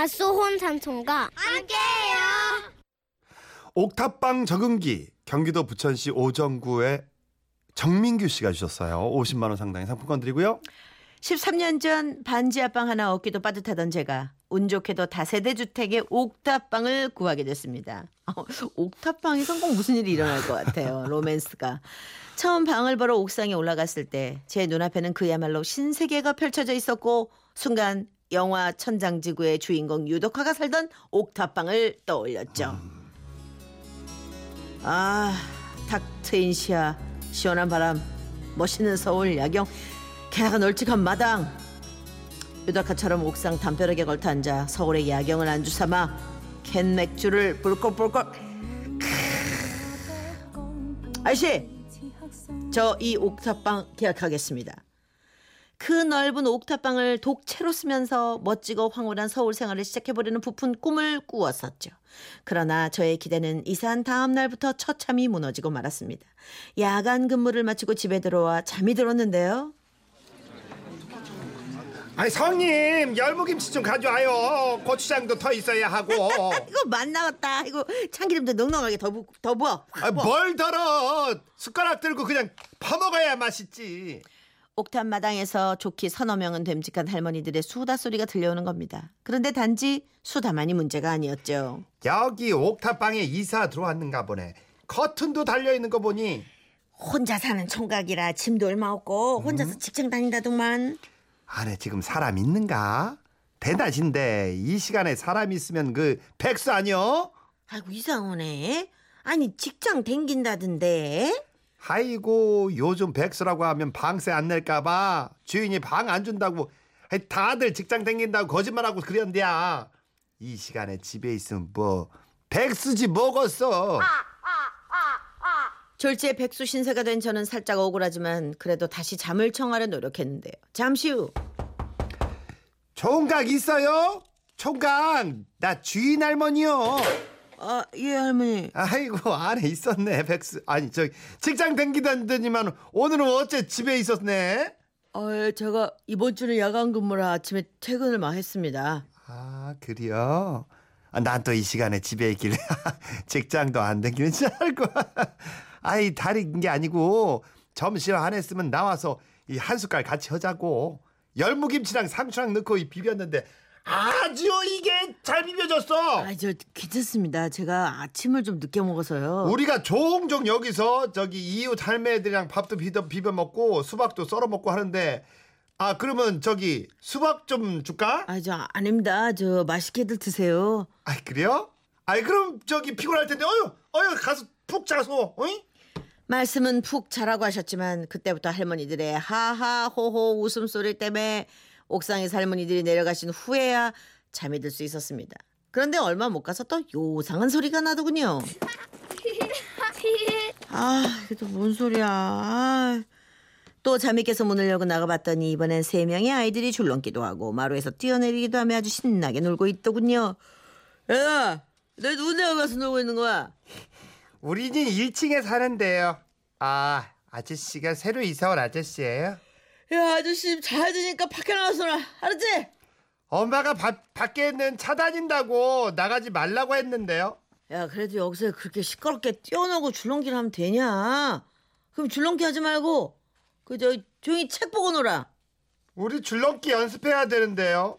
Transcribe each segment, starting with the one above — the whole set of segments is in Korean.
밭소혼 삼촌과 함께해요. 옥탑방 적응기 경기도 부천시 오정구의 정민규 씨가 주셨어요. 50만 원 상당의 상품권 드리고요. 13년 전 반지 앞방 하나 얻기도 빠듯하던 제가 운 좋게도 다세대 주택의 옥탑방을 구하게 됐습니다. 어, 옥탑방에선 꼭 무슨 일이 일어날 것 같아요. 로맨스가. 처음 방을 보러 옥상에 올라갔을 때 제 눈앞에는 그야말로 신세계가 펼쳐져 있었고 순간 영화 천장지구의 주인공 유덕화가 살던 옥탑방을 떠올렸죠. 아, 탁 트인 시야, 시원한 바람, 멋있는 서울 야경, 게다가 널찍한 마당. 유덕화처럼 옥상 담벼락에 걸터 앉아 서울의 야경을 안주 삼아 캔 맥주를 불컥불컥. 아저씨, 저 이 옥탑방 계약하겠습니다. 그 넓은 옥탑방을 독채로 쓰면서 멋지고 황홀한 서울 생활을 시작해보려는 부푼 꿈을 꾸었었죠. 그러나 저의 기대는 이사한 다음 날부터 처참히 무너지고 말았습니다. 야간 근무를 마치고 집에 들어와 잠이 들었는데요. 아니 성님 열무김치 좀 가져와요 고추장도 더 있어야 하고 이거 맛 나왔다. 이거 참기름도 넉넉하게 더, 부, 더 부어. 아, 뭘 덜어 숟가락 들고 그냥 퍼먹어야 맛있지 옥탑 마당에서 좋기 서너 명은 됨직한 할머니들의 수다 소리가 들려오는 겁니다. 그런데 단지 수다만이 문제가 아니었죠. 여기 옥탑방에 이사 들어왔는가 보네 커튼도 달려 있는 거 보니 혼자 사는 총각이라 짐도 얼마 없고 혼자서 직장 다닌다더만. 안에 지금 사람 있는가? 대낮인데 이 시간에 사람 있으면 그 백수 아니여? 아이고 이상하네. 아니 직장 댕긴다던데. 아이고 요즘 백수라고 하면 방세 안 낼까봐 주인이 방 안 준다고 다들 직장 댕긴다고 거짓말하고 그랬는데야. 이 시간에 집에 있으면 뭐 백수지 뭐겠어. 졸지에 백수 신세가 된 저는 살짝 억울하지만 그래도 다시 잠을 청하려 노력했는데요. 잠시 후. 총각 있어요? 총각. 나 주인 할머니요 아, 예 할머니. 아이고 안에 있었네 백수 아니 저 직장 댕기다더니만 오늘은 어째 집에 있었네 아, 예, 제가 이번 주는 야간 근무라 아침에 퇴근을 막 했습니다. 아 그래요? 아, 난또 이 시간에 집에 있길래 직장도 안 댕기는 줄 알고 아이 다른 게 아니고 점심 안 했으면 나와서 이 한 숟갈 같이 하자고 열무김치랑 상추랑 넣고 이 비볐는데 아주 이게 잘 비벼졌어 아, 저 괜찮습니다. 제가 아침을 좀 늦게 먹어서요. 우리가 종종 여기서 저기 이웃 할매들이랑 밥도 비벼, 비벼 먹고 수박도 썰어 먹고 하는데 아 그러면 저기 수박 좀 줄까? 아, 저 아닙니다. 저 맛있게들 드세요. 아 그래요? 아이 그럼 저기 피곤할 텐데 어휴 어휴 가서 푹 자서 어이? 말씀은 푹 자라고 하셨지만 그때부터 할머니들의 하하호호 웃음소리 때문에 옥상에서 할머니들이 내려가신 후에야 잠이 들 수 있었습니다. 그런데 얼마 못 가서 또 요상한 소리가 나더군요. 아, 이게 또 뭔 소리야. 아. 또 잠이 깨서 문을 열고 나가봤더니 이번엔 세 명의 아이들이 줄넘기도 하고 마루에서 뛰어내리기도 하며 아주 신나게 놀고 있더군요. 야, 내 누구네 가서 놀고 있는 거야? 우리는 1층에 사는데요. 아 아저씨가 새로 이사 온 아저씨예요? 야, 아저씨 잘 드니까 밖에 나가서 놀아. 알았지? 엄마가 바, 밖에는 차 다닌다고 나가지 말라고 했는데요. 야, 그래도 여기서 그렇게 시끄럽게 뛰어놀고 줄넘기를 하면 되냐? 그럼 줄넘기 하지 말고 그저 조용히 책 보고 놀아. 우리 줄넘기 연습해야 되는데요.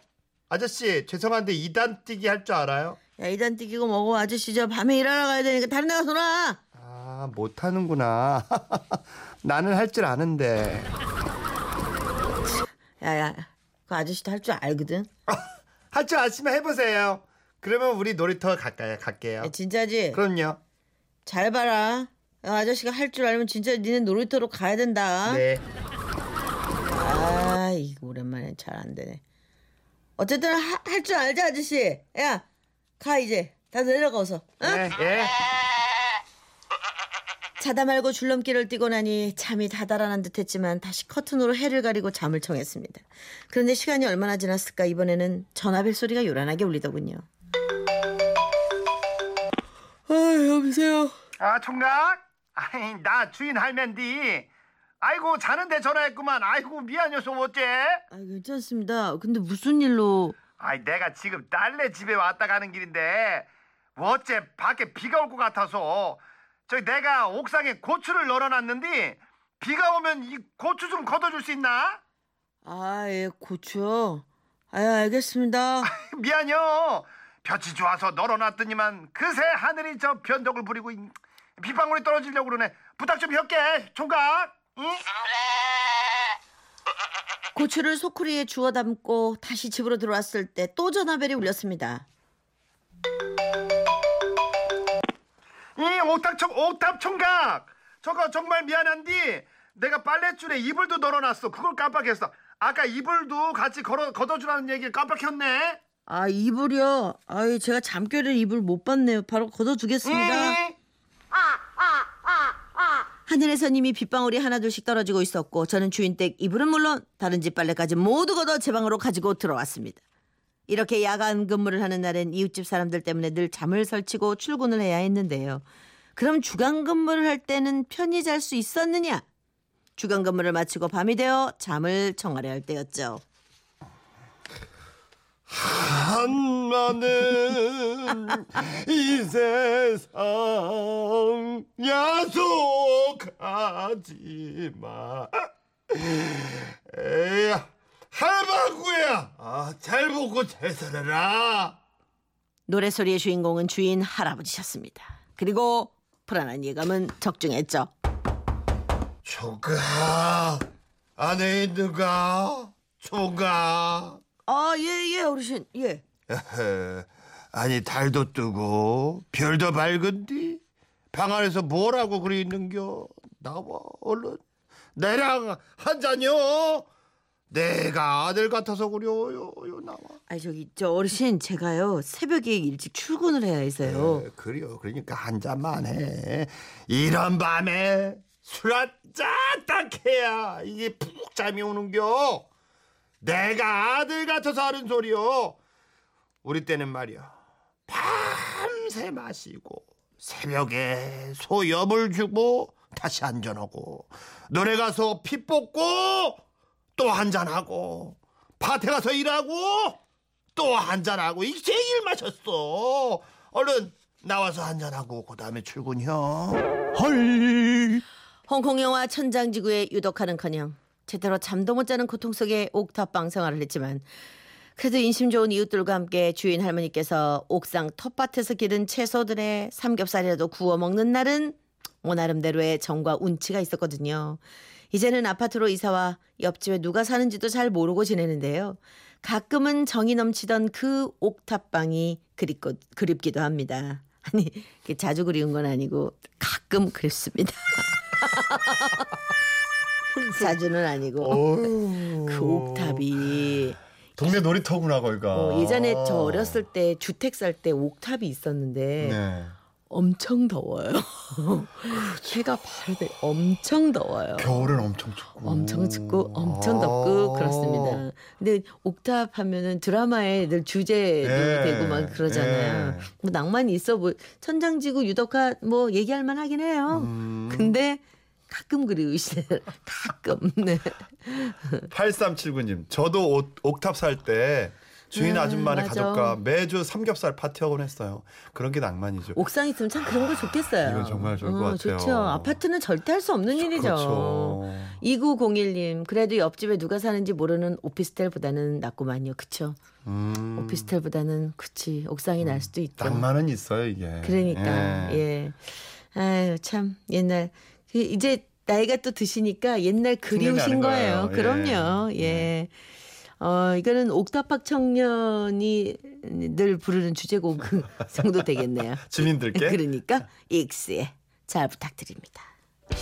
아저씨 죄송한데 2단 뛰기 할 줄 알아요? 야, 이단 뛰기고 뭐고 아저씨 저 밤에 일하러 가야 되니까 다른 데 가서 놀아. 아 못하는구나. 나는 할 줄 아는데. 야, 야, 그 아저씨도 할 줄 알거든. 할 줄 아시면 해보세요. 그러면 우리 놀이터 갈까요? 갈게요. 야, 진짜지? 그럼요. 잘 봐라. 야, 아저씨가 할 줄 알면 진짜 니네 놀이터로 가야 된다. 네. 아, 이거 오랜만에 잘 안 되네. 어쨌든 할 줄 알지 아저씨. 야, 가 이제. 다 내려가서. 응? 네, 예. 자다 말고 줄넘기를 뛰고 나니 잠이 다 달아난 듯했지만 다시 커튼으로 해를 가리고 잠을 청했습니다. 그런데 시간이 얼마나 지났을까 이번에는 전화벨 소리가 요란하게 울리더군요. 아 여보세요. 아 총각? 아이 나 주인 할맨디. 아이고 자는데 전화했구만. 아이고 미안해서 어째? 아 괜찮습니다. 근데 무슨 일로? 아이 내가 지금 딸네 집에 왔다 가는 길인데 어째 밖에 비가 올 것 같아서 저기 내가 옥상에 고추를 널어놨는데 비가 오면 이 고추 좀 걷어줄 수 있나? 아, 예, 고추요. 아, 알겠습니다. 미안요. 볕이 좋아서 널어놨더니만 그새 하늘이 저 변덕을 부리고 이 빗방울이 떨어지려고 그러네. 부탁 좀 할게. 총각. 응? 고추를 소쿠리에 주워 담고 다시 집으로 들어왔을 때 또 전화벨이 울렸습니다. 이 옥탑총 옥탑 총각. 저거 정말 미안한데 내가 빨랫줄에 이불도 널어놨어. 그걸 깜빡했어. 아까 이불도 같이 걸어 걷어주라는 얘기를 깜빡했네. 아, 이불이요. 아이, 제가 잠결에 이불 못 봤네요. 바로 걷어두겠습니다. 응? 하늘에선 이미 빗방울이 하나둘씩 떨어지고 있었고 저는 주인 댁 이불은 물론 다른 집 빨래까지 모두 걷어 제 방으로 가지고 들어왔습니다. 이렇게 야간 근무를 하는 날엔 이웃집 사람들 때문에 늘 잠을 설치고 출근을 해야 했는데요. 그럼 주간 근무를 할 때는 편히 잘 수 있었느냐? 주간 근무를 마치고 밤이 되어 잠을 청하려 할 때였죠. 한마는 이 세상 야속하지 마. 에야, 할망구야. 아, 잘 보고 잘 살아라. 노래소리의 주인공은 주인 할아버지셨습니다. 그리고 불안한 예감은 적중했죠. 조가, 안에 있는가? 조가. 아, 예, 예, 어르신, 예. 아니 달도 뜨고 별도 밝은디 방 안에서 뭐라고 그리 있는겨 나와 얼른 내랑 한 잔요 내가 아들 같아서 그려요 요 나와. 아니 저기 저 어르신 제가요 새벽에 일찍 출근을 해야 해서요. 에, 그래요. 그러니까 한 잔만 해. 이런 밤에 술 한 잔 딱 해야 이게 푹 잠이 오는겨. 내가 아들 같아서 하는 소리요. 우리 때는 말이야 밤새 마시고 새벽에 소염을 주고 다시 한잔하고 노래 가서 피 뽑고 또 한잔하고 밭에 가서 일하고 또 한잔하고 이 제일 마셨어. 얼른 나와서 한잔하고 그 다음에 출근혀 헐. 홍콩 영화 천장지구에 유독하는커녕 제대로 잠도 못 자는 고통 속에 옥탑방 생활을 했지만 그래도 인심 좋은 이웃들과 함께 주인 할머니께서 옥상 텃밭에서 기른 채소들의 삼겹살이라도 구워 먹는 날은 뭐 나름대로의 정과 운치가 있었거든요. 이제는 아파트로 이사와 옆집에 누가 사는지도 잘 모르고 지내는데요. 가끔은 정이 넘치던 그 옥탑방이 그립고, 그립기도 합니다. 아니, 자주 그리운 건 아니고 가끔 그립습니다. 자주는 아니고. 그 옥탑이 동네 놀이터구나 거기가 어, 예전에 저 어렸을 때 주택 살 때 옥탑이 있었는데 네. 엄청 더워요. 해가 바로 돼 엄청 더워요. 겨울은 엄청 춥고 엄청 춥고 엄청 덥고 아. 그렇습니다. 근데 옥탑 하면은 드라마에 늘 주제도 예. 되고 막 그러잖아요. 예. 뭐 낭만이 있어 뭐 천장지구 유독하 뭐 얘기할 만하긴 해요. 음. 근데 가끔 그리우시네. 가끔. 네. 8379님, 저도 옥, 옥탑 살 때 주인 음, 아줌마네. 가족과 매주 삼겹살 파티하곤 했어요. 그런 게 낭만이죠. 옥상 있으면 참 그런 거 좋겠어요. 이건 정말 좋을 것 어, 같아요. 좋죠. 아파트는 절대 할 수 없는 일이죠. 그렇죠. 2901님, 그래도 옆집에 누가 사는지 모르는 오피스텔보다는 낫구만요. 그쵸? 음, 오피스텔보다는, 그치. 옥상이 날 수도 있죠. 낭만은 있어요 이게. 그러니까, 예. 예. 아유, 참, 옛날. 그 이제 나이가 또 드시니까 옛날 그리우신 거예요. 거예요. 그럼요. 예. 예. 어, 이거는 옥탑박 청년이 늘 부르는 주제곡 정도 되겠네요. 주민들께 그러니까 익스에 잘 부탁드립니다.